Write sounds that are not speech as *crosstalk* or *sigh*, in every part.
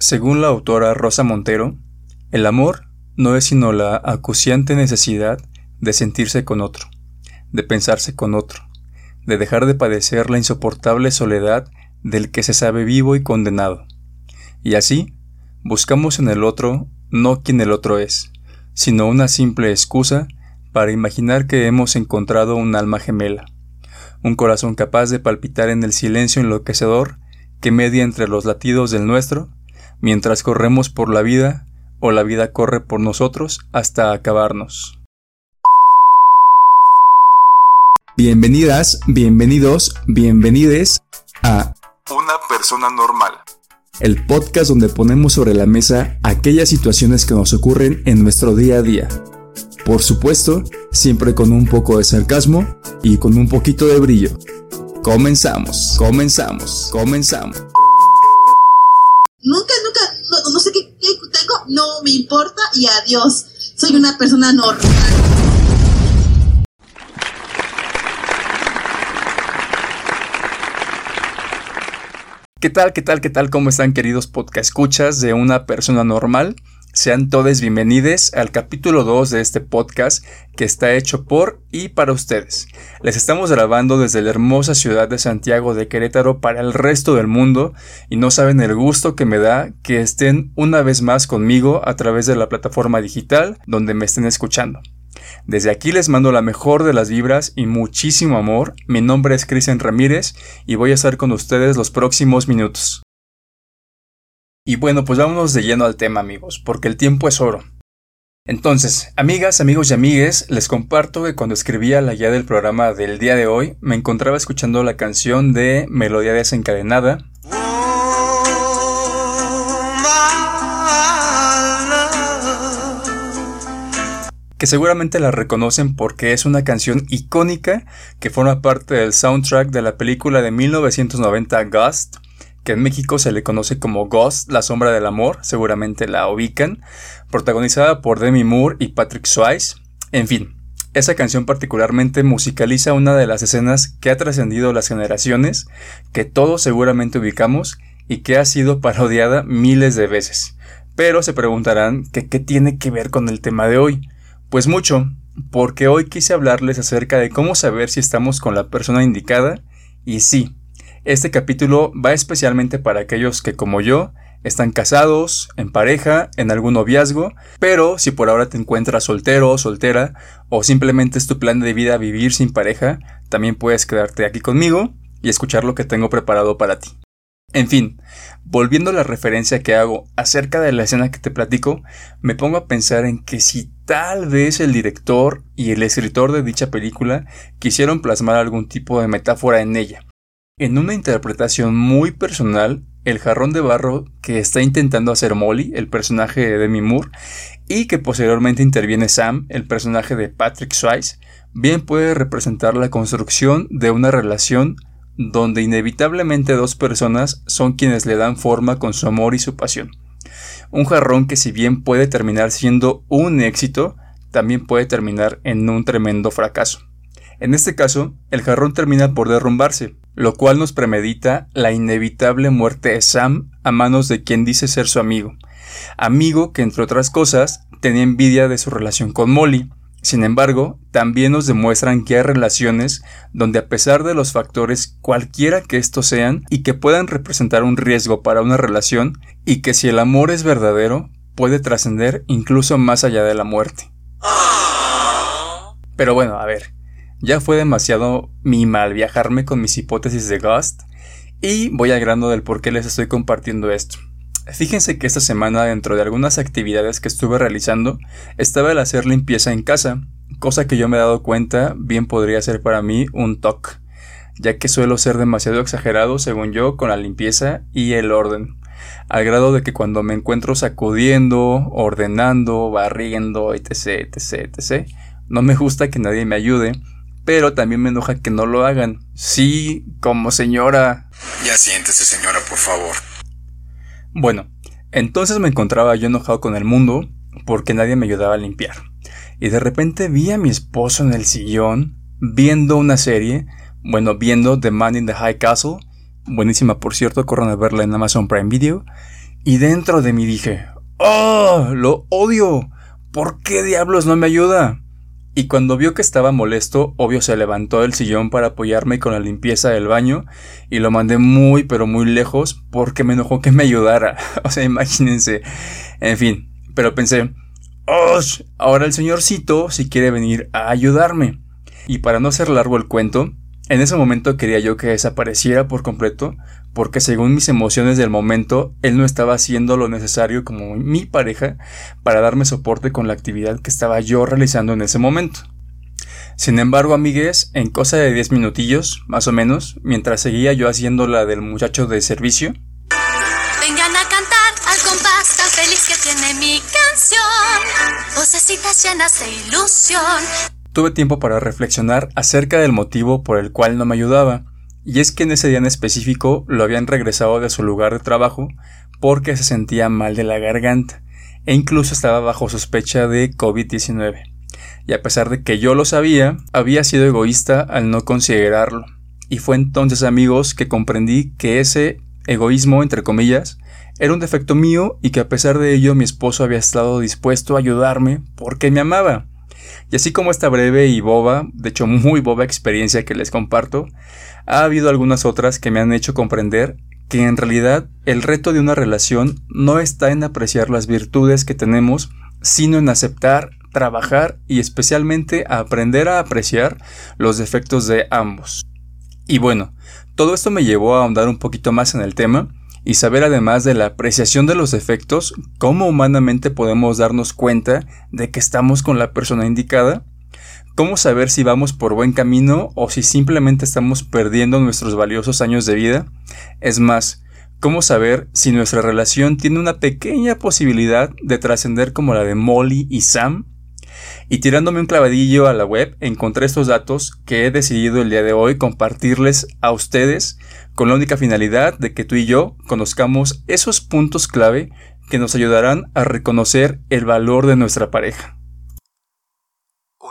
Según la autora Rosa Montero, el amor no es sino la acuciante necesidad de sentirse con otro, de pensarse con otro, de dejar de padecer la insoportable soledad del que se sabe vivo y condenado. Y así, buscamos en el otro no quien el otro es, sino una simple excusa para imaginar que hemos encontrado un alma gemela, un corazón capaz de palpitar en el silencio enloquecedor que media entre los latidos del nuestro mientras corremos por la vida o la vida corre por nosotros hasta acabarnos. Bienvenidas, bienvenidos, bienvenides a Una persona normal. El podcast donde ponemos sobre la mesa aquellas situaciones que nos ocurren en nuestro día a día. Por supuesto, siempre con un poco de sarcasmo y con un poquito de brillo. Comenzamos, comenzamos, comenzamos. Nunca, nunca, no, sé qué, qué tengo, no me importa y adiós. Soy una persona normal. ¿Qué tal, qué tal, qué tal? ¿Cómo están queridos podcast escuchas de una persona normal? Sean todos bienvenidos al capítulo 2 de este podcast que está hecho por y para ustedes. Les estamos grabando desde la hermosa ciudad de Santiago de Querétaro para el resto del mundo y no saben el gusto que me da que estén una vez más conmigo a través de la plataforma digital donde me estén escuchando. Desde aquí les mando la mejor de las vibras y muchísimo amor. Mi nombre es Cristian Ramírez y voy a estar con ustedes los próximos minutos. Y bueno, pues vámonos de lleno al tema amigos, porque el tiempo es oro. Entonces, amigas, amigos y amigues, les comparto que cuando escribía la guía del programa del día de hoy, me encontraba escuchando la canción de Melodía desencadenada, que seguramente la reconocen porque es una canción icónica que forma parte del soundtrack de la película de 1990 Ghost, que en México se le conoce como Ghost, la sombra del amor, seguramente la ubican, protagonizada por Demi Moore y Patrick Swayze. En fin, esa canción particularmente musicaliza una de las escenas que ha trascendido las generaciones, que todos seguramente ubicamos y que ha sido parodiada miles de veces. Pero se preguntarán que qué tiene que ver con el tema de hoy. Pues mucho, porque hoy quise hablarles acerca de cómo saber si estamos con la persona indicada y sí, este capítulo va especialmente para aquellos que como yo están casados, en pareja, en algún noviazgo, pero si por ahora te encuentras soltero o soltera o simplemente es tu plan de vida vivir sin pareja, también puedes quedarte aquí conmigo y escuchar lo que tengo preparado para ti. En fin, volviendo a la referencia que hago acerca de la escena que te platico, me pongo a pensar en que si tal vez el director y el escritor de dicha película quisieron plasmar algún tipo de metáfora en ella. En una interpretación muy personal, el jarrón de barro que está intentando hacer Molly, el personaje de Demi Moore, y que posteriormente interviene Sam, el personaje de Patrick Swayze, bien puede representar la construcción de una relación donde inevitablemente dos personas son quienes le dan forma con su amor y su pasión. Un jarrón que si bien puede terminar siendo un éxito, también puede terminar en un tremendo fracaso. En este caso, el jarrón termina por derrumbarse, lo cual nos premedita la inevitable muerte de Sam a manos de quien dice ser su amigo. Amigo que, entre otras cosas, tenía envidia de su relación con Molly, sin embargo, también nos demuestran que hay relaciones donde a pesar de los factores cualquiera que estos sean y que puedan representar un riesgo para una relación y que si el amor es verdadero puede trascender incluso más allá de la muerte. Pero bueno, a ver, ya fue demasiado mi mal viajarme con mis hipótesis de Ghost y voy al grano del por qué les estoy compartiendo esto. Fíjense que esta semana dentro de algunas actividades que estuve realizando estaba el hacer limpieza en casa, cosa que yo me he dado cuenta bien podría ser para mí un toque, ya que suelo ser demasiado exagerado según yo con la limpieza y el orden, al grado de que cuando me encuentro sacudiendo, ordenando, barriendo, etc, etc, etc, no me gusta que nadie me ayude, pero también me enoja que no lo hagan. Sí, como señora. Ya siéntese, señora, por favor. Bueno, entonces me encontraba yo enojado con el mundo porque nadie me ayudaba a limpiar. Y de repente vi a mi esposo en el sillón viendo una serie, bueno, viendo The Man in the High Castle, buenísima por cierto, corran a verla en Amazon Prime Video, Y dentro de mí dije, ¡Oh! ¡Lo odio! ¿Por qué diablos no me ayuda? Y cuando vio que estaba molesto, obvio se levantó del sillón para apoyarme con la limpieza del baño y lo mandé muy pero muy lejos porque me enojó que me ayudara. *laughs* o sea, imagínense. En fin, pero pensé, ¡Oh! Ahora el señorcito si quiere venir a ayudarme. Y para no hacer largo el cuento, en ese momento quería yo que desapareciera por completo, porque según mis emociones del momento, él no estaba haciendo lo necesario como mi pareja para darme soporte con la actividad que estaba yo realizando en ese momento. Sin embargo, amigues, en cosa de 10 minutillos, más o menos, mientras seguía yo haciendo la del muchacho de servicio, Vengan a cantar al compás tan feliz que tiene mi canción. Vocecitas llenas de ilusión. tuve tiempo para reflexionar acerca del motivo por el cual no me ayudaba, y es que en ese día en específico lo habían regresado de su lugar de trabajo porque se sentía mal de la garganta e incluso estaba bajo sospecha de COVID-19. Y a pesar de que yo lo sabía, había sido egoísta al no considerarlo. Y fue entonces, amigos, que comprendí que ese egoísmo, entre comillas, era un defecto mío y que a pesar de ello mi esposo había estado dispuesto a ayudarme porque me amaba. Y así como esta breve y boba, de hecho muy boba experiencia que les comparto, ha habido algunas otras que me han hecho comprender que en realidad el reto de una relación no está en apreciar las virtudes que tenemos, sino en aceptar, trabajar y especialmente aprender a apreciar los defectos de ambos. Y bueno, todo esto me llevó a ahondar un poquito más en el tema y saber además de la apreciación de los defectos, cómo humanamente podemos darnos cuenta de que estamos con la persona indicada ¿Cómo saber si vamos por buen camino o si simplemente estamos perdiendo nuestros valiosos años de vida? Es más, ¿cómo saber si nuestra relación tiene una pequeña posibilidad de trascender como la de Molly y Sam? Y tirándome un clavadillo a la web, encontré estos datos que he decidido el día de hoy compartirles a ustedes con la única finalidad de que tú y yo conozcamos esos puntos clave que nos ayudarán a reconocer el valor de nuestra pareja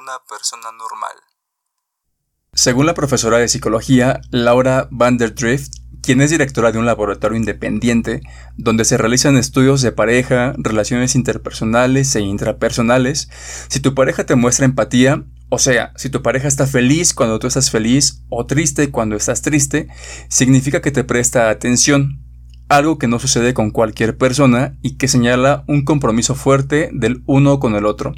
una persona normal. Según la profesora de psicología Laura Vanderdrift, quien es directora de un laboratorio independiente donde se realizan estudios de pareja, relaciones interpersonales e intrapersonales, si tu pareja te muestra empatía, o sea, si tu pareja está feliz cuando tú estás feliz o triste cuando estás triste, significa que te presta atención, algo que no sucede con cualquier persona y que señala un compromiso fuerte del uno con el otro.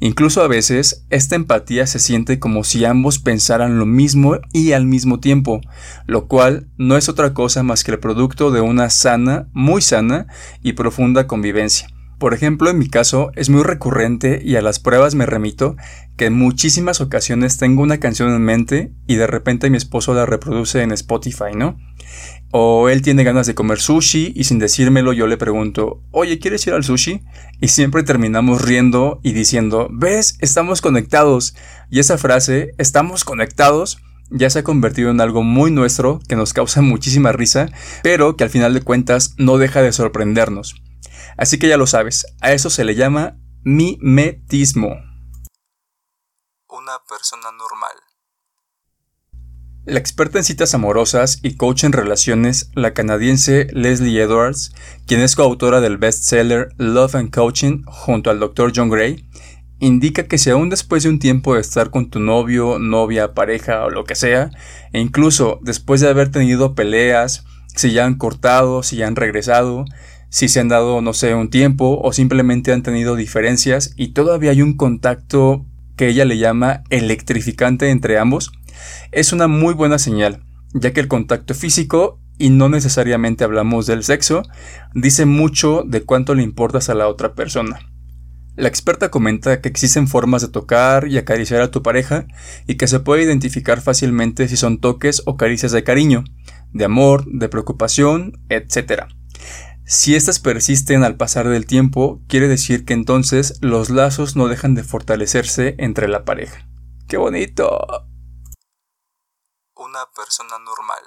Incluso a veces esta empatía se siente como si ambos pensaran lo mismo y al mismo tiempo, lo cual no es otra cosa más que el producto de una sana, muy sana y profunda convivencia. Por ejemplo, en mi caso es muy recurrente y a las pruebas me remito que en muchísimas ocasiones tengo una canción en mente y de repente mi esposo la reproduce en Spotify, ¿no? O él tiene ganas de comer sushi y sin decírmelo yo le pregunto, oye, ¿quieres ir al sushi? Y siempre terminamos riendo y diciendo, ves, estamos conectados. Y esa frase, estamos conectados, ya se ha convertido en algo muy nuestro que nos causa *laughs* muchísima risa, pero que al final de cuentas no deja de sorprendernos. Así que ya lo sabes, a eso se le llama mimetismo. Una persona normal. La experta en citas amorosas y coach en relaciones, la canadiense Leslie Edwards, quien es coautora del bestseller Love and Coaching junto al Dr. John Gray, indica que si aún después de un tiempo de estar con tu novio, novia, pareja o lo que sea, e incluso después de haber tenido peleas, si ya han cortado, si ya han regresado, si se han dado, no sé, un tiempo o simplemente han tenido diferencias y todavía hay un contacto que ella le llama electrificante entre ambos, es una muy buena señal, ya que el contacto físico, y no necesariamente hablamos del sexo, dice mucho de cuánto le importas a la otra persona. La experta comenta que existen formas de tocar y acariciar a tu pareja y que se puede identificar fácilmente si son toques o caricias de cariño, de amor, de preocupación, etc. Si estas persisten al pasar del tiempo, quiere decir que entonces los lazos no dejan de fortalecerse entre la pareja. ¡Qué bonito! Una persona normal.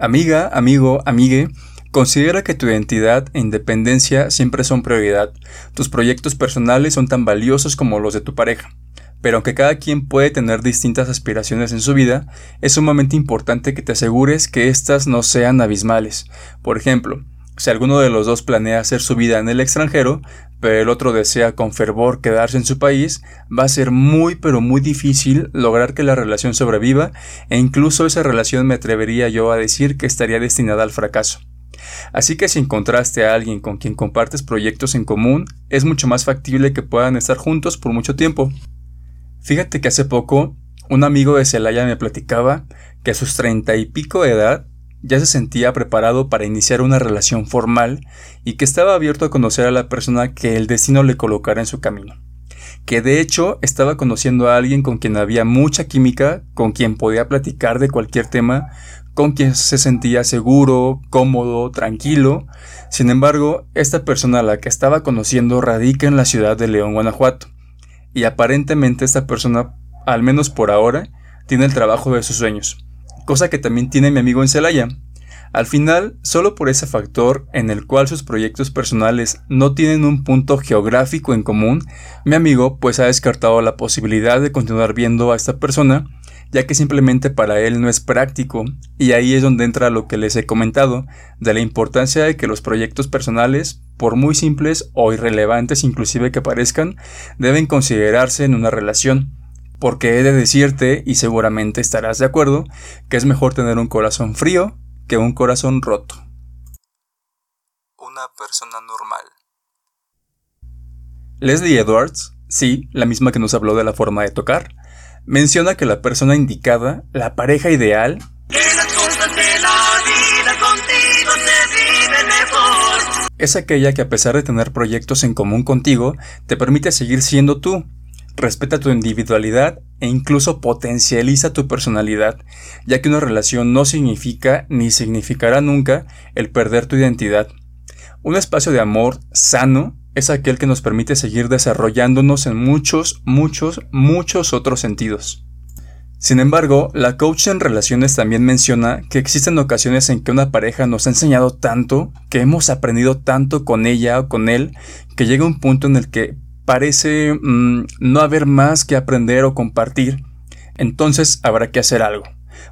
Amiga, amigo, amigue, considera que tu identidad e independencia siempre son prioridad. Tus proyectos personales son tan valiosos como los de tu pareja. Pero aunque cada quien puede tener distintas aspiraciones en su vida, es sumamente importante que te asegures que éstas no sean abismales. Por ejemplo, Si alguno de los dos planea hacer su vida en el extranjero, pero el otro desea con fervor quedarse en su país, va a ser muy pero muy difícil lograr que la relación sobreviva e incluso esa relación me atrevería yo a decir que estaría destinada al fracaso. Así que si encontraste a alguien con quien compartes proyectos en común, es mucho más factible que puedan estar juntos por mucho tiempo. Fíjate que hace poco un amigo de Celaya me platicaba que a sus treinta y pico de edad ya se sentía preparado para iniciar una relación formal y que estaba abierto a conocer a la persona que el destino le colocara en su camino. Que de hecho estaba conociendo a alguien con quien había mucha química, con quien podía platicar de cualquier tema, con quien se sentía seguro, cómodo, tranquilo. Sin embargo, esta persona a la que estaba conociendo radica en la ciudad de León, Guanajuato. Y aparentemente esta persona, al menos por ahora, tiene el trabajo de sus sueños cosa que también tiene mi amigo en Celaya. Al final, solo por ese factor en el cual sus proyectos personales no tienen un punto geográfico en común, mi amigo pues ha descartado la posibilidad de continuar viendo a esta persona, ya que simplemente para él no es práctico, y ahí es donde entra lo que les he comentado, de la importancia de que los proyectos personales, por muy simples o irrelevantes inclusive que parezcan, deben considerarse en una relación, porque he de decirte, y seguramente estarás de acuerdo, que es mejor tener un corazón frío que un corazón roto. Una persona normal. Leslie Edwards, sí, la misma que nos habló de la forma de tocar, menciona que la persona indicada, la pareja ideal, es aquella que a pesar de tener proyectos en común contigo, te permite seguir siendo tú, respeta tu individualidad e incluso potencializa tu personalidad, ya que una relación no significa ni significará nunca el perder tu identidad. Un espacio de amor sano es aquel que nos permite seguir desarrollándonos en muchos, muchos, muchos otros sentidos. Sin embargo, la coach en relaciones también menciona que existen ocasiones en que una pareja nos ha enseñado tanto, que hemos aprendido tanto con ella o con él, que llega un punto en el que parece mm, no haber más que aprender o compartir, entonces habrá que hacer algo,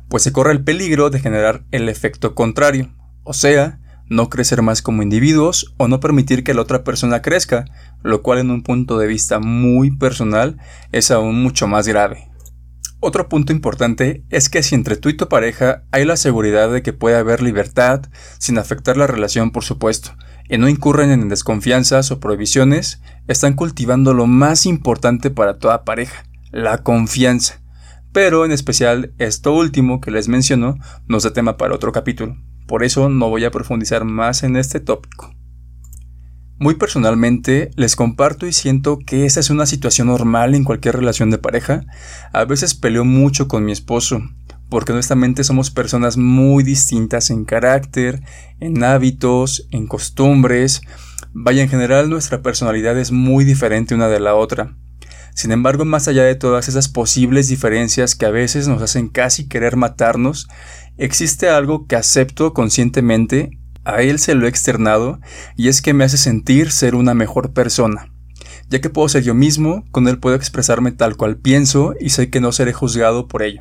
pues se corre el peligro de generar el efecto contrario, o sea, no crecer más como individuos o no permitir que la otra persona crezca, lo cual en un punto de vista muy personal es aún mucho más grave. Otro punto importante es que si entre tú y tu pareja hay la seguridad de que puede haber libertad, sin afectar la relación por supuesto, y no incurren en desconfianzas o prohibiciones, están cultivando lo más importante para toda pareja, la confianza. Pero en especial esto último que les menciono nos da tema para otro capítulo, por eso no voy a profundizar más en este tópico. Muy personalmente les comparto y siento que esa es una situación normal en cualquier relación de pareja. A veces peleo mucho con mi esposo, porque honestamente somos personas muy distintas en carácter, en hábitos, en costumbres. Vaya, en general nuestra personalidad es muy diferente una de la otra. Sin embargo, más allá de todas esas posibles diferencias que a veces nos hacen casi querer matarnos, existe algo que acepto conscientemente, a él se lo he externado, y es que me hace sentir ser una mejor persona. Ya que puedo ser yo mismo, con él puedo expresarme tal cual pienso y sé que no seré juzgado por ello.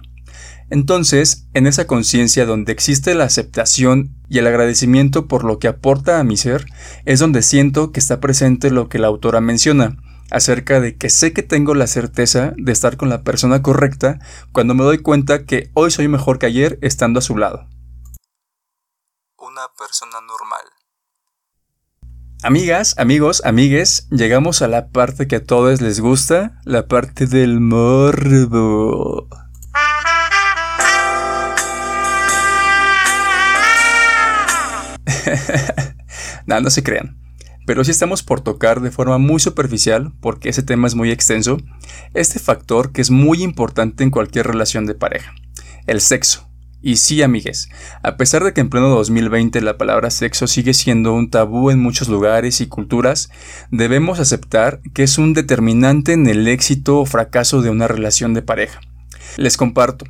Entonces, en esa conciencia donde existe la aceptación y el agradecimiento por lo que aporta a mi ser, es donde siento que está presente lo que la autora menciona, acerca de que sé que tengo la certeza de estar con la persona correcta cuando me doy cuenta que hoy soy mejor que ayer estando a su lado. Una persona normal. Amigas, amigos, amigues, llegamos a la parte que a todos les gusta, la parte del morbo. *laughs* Nada, no se crean. Pero si estamos por tocar de forma muy superficial, porque ese tema es muy extenso, este factor que es muy importante en cualquier relación de pareja, el sexo. Y sí, amigues, a pesar de que en pleno 2020 la palabra sexo sigue siendo un tabú en muchos lugares y culturas, debemos aceptar que es un determinante en el éxito o fracaso de una relación de pareja. Les comparto,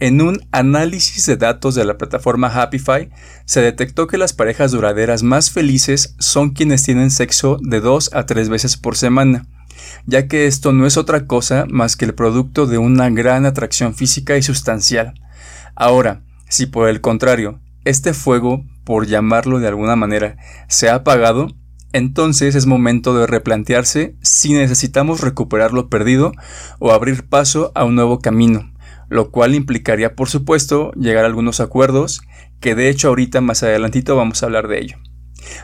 en un análisis de datos de la plataforma Happify, se detectó que las parejas duraderas más felices son quienes tienen sexo de dos a tres veces por semana, ya que esto no es otra cosa más que el producto de una gran atracción física y sustancial. Ahora, si por el contrario, este fuego por llamarlo de alguna manera, se ha apagado, entonces es momento de replantearse si necesitamos recuperar lo perdido o abrir paso a un nuevo camino, lo cual implicaría por supuesto llegar a algunos acuerdos, que de hecho ahorita más adelantito vamos a hablar de ello.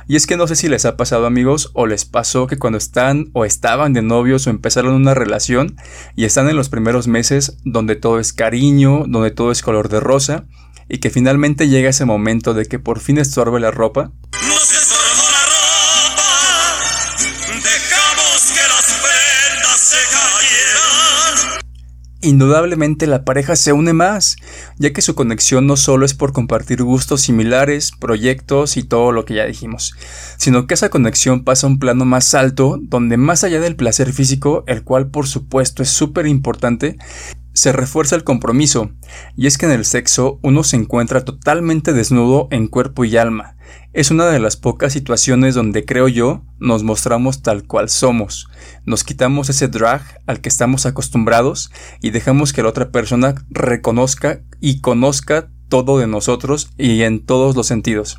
Y es que no sé si les ha pasado amigos o les pasó que cuando están o estaban de novios o empezaron una relación y están en los primeros meses donde todo es cariño, donde todo es color de rosa y que finalmente llega ese momento de que por fin estorbe la ropa indudablemente la pareja se une más, ya que su conexión no solo es por compartir gustos similares, proyectos y todo lo que ya dijimos, sino que esa conexión pasa a un plano más alto, donde más allá del placer físico, el cual por supuesto es súper importante, se refuerza el compromiso, y es que en el sexo uno se encuentra totalmente desnudo en cuerpo y alma. Es una de las pocas situaciones donde creo yo nos mostramos tal cual somos. Nos quitamos ese drag al que estamos acostumbrados y dejamos que la otra persona reconozca y conozca todo de nosotros y en todos los sentidos.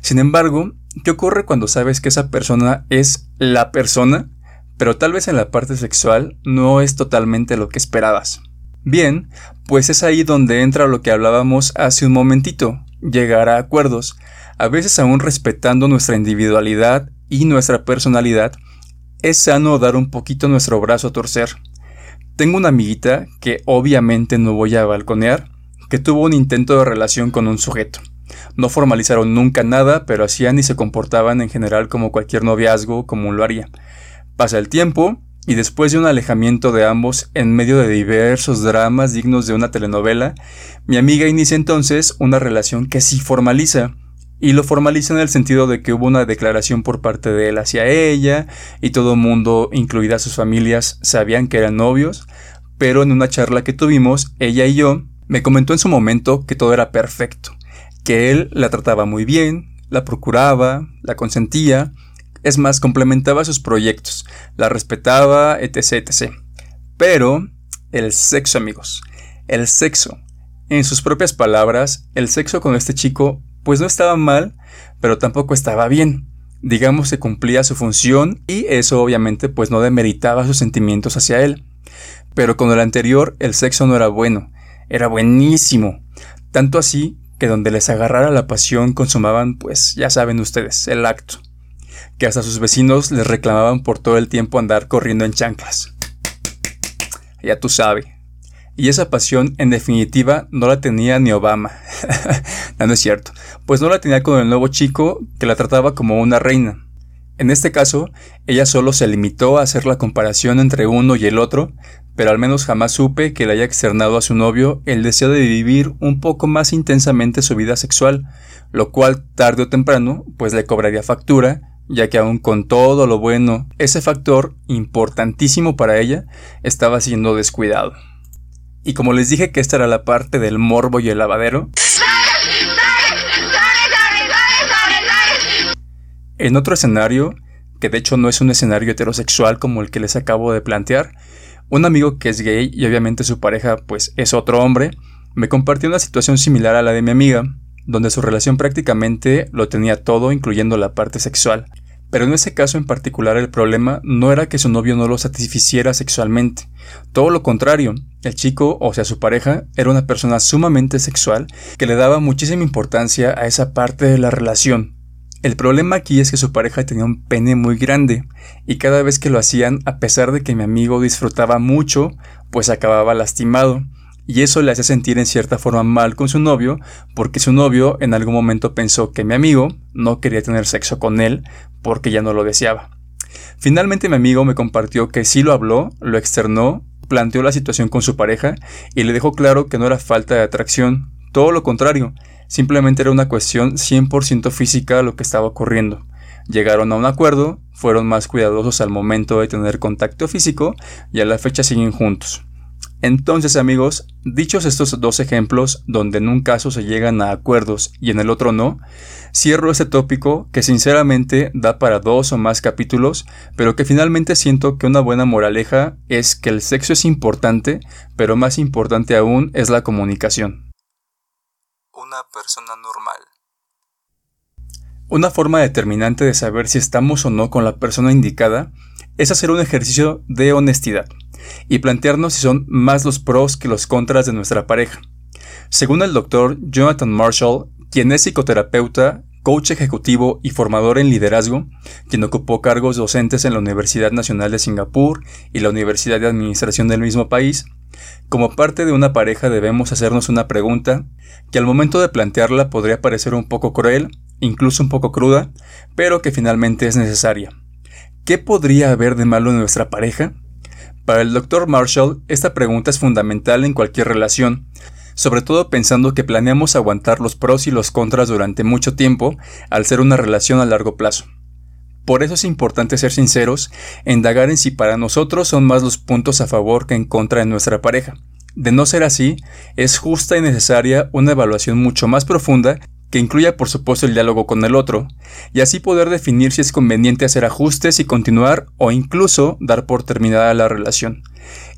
Sin embargo, ¿qué ocurre cuando sabes que esa persona es la persona, pero tal vez en la parte sexual no es totalmente lo que esperabas? Bien, pues es ahí donde entra lo que hablábamos hace un momentito, llegar a acuerdos, a veces aún respetando nuestra individualidad y nuestra personalidad, es sano dar un poquito nuestro brazo a torcer. Tengo una amiguita, que obviamente no voy a balconear, que tuvo un intento de relación con un sujeto. No formalizaron nunca nada, pero hacían y se comportaban en general como cualquier noviazgo como lo haría. Pasa el tiempo, y después de un alejamiento de ambos en medio de diversos dramas dignos de una telenovela, mi amiga inicia entonces una relación que sí formaliza, y lo formaliza en el sentido de que hubo una declaración por parte de él hacia ella, y todo el mundo, incluidas sus familias, sabían que eran novios, pero en una charla que tuvimos, ella y yo, me comentó en su momento que todo era perfecto, que él la trataba muy bien, la procuraba, la consentía, es más, complementaba sus proyectos, la respetaba, etc. Pero el sexo, amigos, el sexo. En sus propias palabras, el sexo con este chico pues no estaba mal, pero tampoco estaba bien. Digamos que cumplía su función y eso obviamente pues no demeritaba sus sentimientos hacia él. Pero con el anterior el sexo no era bueno, era buenísimo. Tanto así que donde les agarrara la pasión consumaban pues ya saben ustedes, el acto que hasta sus vecinos les reclamaban por todo el tiempo andar corriendo en chanclas. Ya tú sabes. Y esa pasión, en definitiva, no la tenía ni Obama. *laughs* no, es cierto. Pues no la tenía con el nuevo chico que la trataba como una reina. En este caso, ella solo se limitó a hacer la comparación entre uno y el otro, pero al menos jamás supe que le haya externado a su novio el deseo de vivir un poco más intensamente su vida sexual, lo cual tarde o temprano pues le cobraría factura ya que aún con todo lo bueno, ese factor importantísimo para ella estaba siendo descuidado. Y como les dije que esta era la parte del morbo y el lavadero, en otro escenario, que de hecho no es un escenario heterosexual como el que les acabo de plantear, un amigo que es gay y obviamente su pareja pues es otro hombre, me compartió una situación similar a la de mi amiga, donde su relación prácticamente lo tenía todo, incluyendo la parte sexual. Pero en ese caso en particular el problema no era que su novio no lo satisficiera sexualmente. Todo lo contrario, el chico, o sea su pareja, era una persona sumamente sexual que le daba muchísima importancia a esa parte de la relación. El problema aquí es que su pareja tenía un pene muy grande y cada vez que lo hacían, a pesar de que mi amigo disfrutaba mucho, pues acababa lastimado y eso le hace sentir en cierta forma mal con su novio, porque su novio en algún momento pensó que mi amigo no quería tener sexo con él porque ya no lo deseaba. Finalmente mi amigo me compartió que sí lo habló, lo externó, planteó la situación con su pareja y le dejó claro que no era falta de atracción, todo lo contrario, simplemente era una cuestión 100% física lo que estaba ocurriendo. Llegaron a un acuerdo, fueron más cuidadosos al momento de tener contacto físico y a la fecha siguen juntos. Entonces amigos, dichos estos dos ejemplos donde en un caso se llegan a acuerdos y en el otro no, cierro este tópico que sinceramente da para dos o más capítulos, pero que finalmente siento que una buena moraleja es que el sexo es importante, pero más importante aún es la comunicación. Una persona normal. Una forma determinante de saber si estamos o no con la persona indicada es hacer un ejercicio de honestidad y plantearnos si son más los pros que los contras de nuestra pareja. Según el doctor Jonathan Marshall, quien es psicoterapeuta, coach ejecutivo y formador en liderazgo, quien ocupó cargos docentes en la Universidad Nacional de Singapur y la Universidad de Administración del mismo país, como parte de una pareja debemos hacernos una pregunta que al momento de plantearla podría parecer un poco cruel, incluso un poco cruda, pero que finalmente es necesaria. ¿Qué podría haber de malo en nuestra pareja? Para el Dr. Marshall, esta pregunta es fundamental en cualquier relación, sobre todo pensando que planeamos aguantar los pros y los contras durante mucho tiempo al ser una relación a largo plazo. Por eso es importante ser sinceros indagar en si para nosotros son más los puntos a favor que en contra de nuestra pareja. De no ser así, es justa y necesaria una evaluación mucho más profunda que incluya por supuesto el diálogo con el otro, y así poder definir si es conveniente hacer ajustes y continuar o incluso dar por terminada la relación.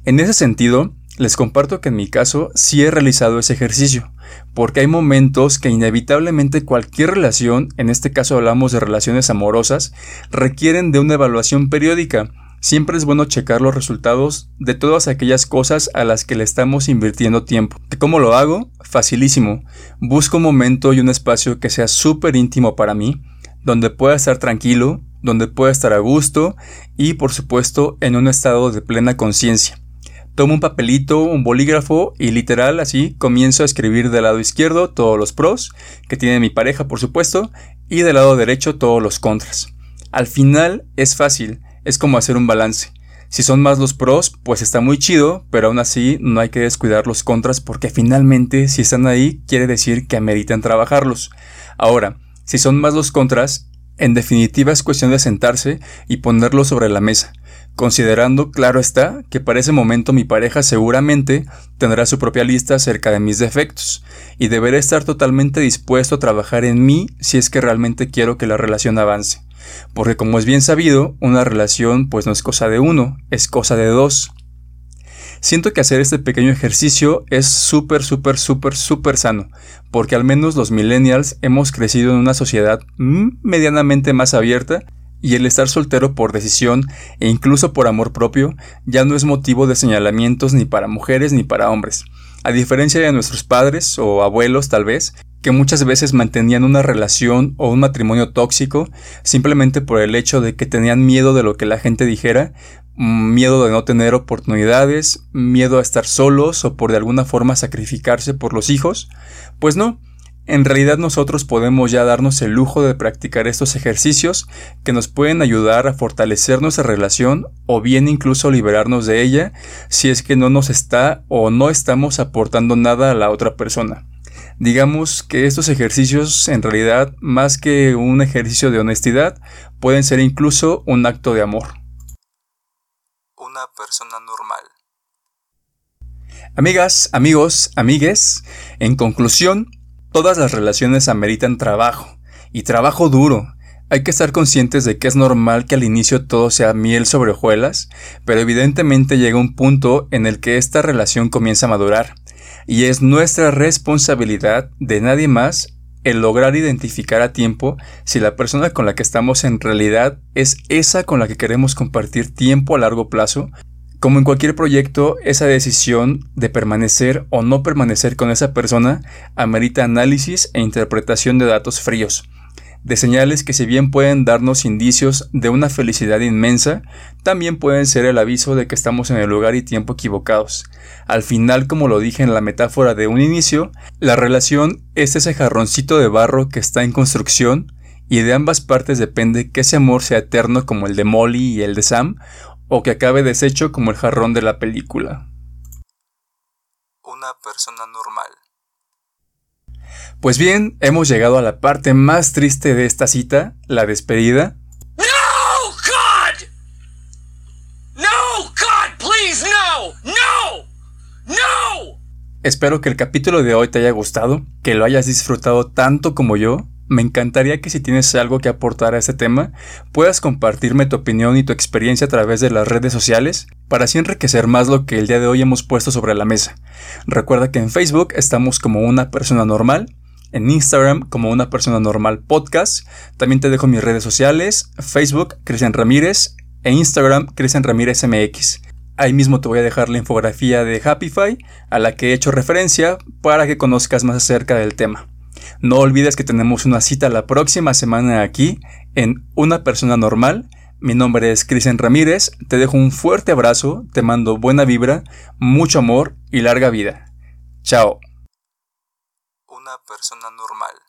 En ese sentido, les comparto que en mi caso sí he realizado ese ejercicio, porque hay momentos que inevitablemente cualquier relación, en este caso hablamos de relaciones amorosas, requieren de una evaluación periódica. Siempre es bueno checar los resultados de todas aquellas cosas a las que le estamos invirtiendo tiempo. ¿Cómo lo hago? Facilísimo. Busco un momento y un espacio que sea súper íntimo para mí, donde pueda estar tranquilo, donde pueda estar a gusto y por supuesto en un estado de plena conciencia. Tomo un papelito, un bolígrafo y literal así comienzo a escribir del lado izquierdo todos los pros que tiene mi pareja por supuesto y del lado derecho todos los contras. Al final es fácil, es como hacer un balance. Si son más los pros, pues está muy chido, pero aún así no hay que descuidar los contras porque finalmente si están ahí quiere decir que ameritan trabajarlos. Ahora, si son más los contras, en definitiva es cuestión de sentarse y ponerlo sobre la mesa considerando, claro está, que para ese momento mi pareja seguramente tendrá su propia lista acerca de mis defectos, y deberé estar totalmente dispuesto a trabajar en mí si es que realmente quiero que la relación avance. Porque como es bien sabido, una relación pues no es cosa de uno, es cosa de dos. Siento que hacer este pequeño ejercicio es súper, súper, súper, súper sano, porque al menos los millennials hemos crecido en una sociedad medianamente más abierta y el estar soltero por decisión e incluso por amor propio ya no es motivo de señalamientos ni para mujeres ni para hombres. A diferencia de nuestros padres o abuelos tal vez, que muchas veces mantenían una relación o un matrimonio tóxico simplemente por el hecho de que tenían miedo de lo que la gente dijera, mm, miedo de no tener oportunidades, miedo a estar solos o por de alguna forma sacrificarse por los hijos, pues no, en realidad nosotros podemos ya darnos el lujo de practicar estos ejercicios que nos pueden ayudar a fortalecer nuestra relación o bien incluso liberarnos de ella si es que no nos está o no estamos aportando nada a la otra persona. Digamos que estos ejercicios en realidad más que un ejercicio de honestidad pueden ser incluso un acto de amor. Una persona normal. Amigas, amigos, amigues, en conclusión, Todas las relaciones ameritan trabajo, y trabajo duro. Hay que estar conscientes de que es normal que al inicio todo sea miel sobre hojuelas, pero evidentemente llega un punto en el que esta relación comienza a madurar, y es nuestra responsabilidad de nadie más el lograr identificar a tiempo si la persona con la que estamos en realidad es esa con la que queremos compartir tiempo a largo plazo como en cualquier proyecto, esa decisión de permanecer o no permanecer con esa persona amerita análisis e interpretación de datos fríos, de señales que si bien pueden darnos indicios de una felicidad inmensa, también pueden ser el aviso de que estamos en el lugar y tiempo equivocados. Al final, como lo dije en la metáfora de un inicio, la relación es ese jarroncito de barro que está en construcción y de ambas partes depende que ese amor sea eterno como el de Molly y el de Sam o que acabe deshecho como el jarrón de la película. Una persona normal. Pues bien, hemos llegado a la parte más triste de esta cita, la despedida. ¡No, God! ¡No, God, please, no! ¡No! ¡No! Espero que el capítulo de hoy te haya gustado, que lo hayas disfrutado tanto como yo me encantaría que si tienes algo que aportar a este tema, puedas compartirme tu opinión y tu experiencia a través de las redes sociales para así enriquecer más lo que el día de hoy hemos puesto sobre la mesa. Recuerda que en Facebook estamos como una persona normal, en Instagram como una persona normal podcast. También te dejo mis redes sociales, Facebook, Cristian Ramírez, e Instagram, Cristian Ramírez MX. Ahí mismo te voy a dejar la infografía de Happify a la que he hecho referencia para que conozcas más acerca del tema. No olvides que tenemos una cita la próxima semana aquí en Una persona normal. Mi nombre es Cristian Ramírez, te dejo un fuerte abrazo, te mando buena vibra, mucho amor y larga vida. Chao. Una persona normal.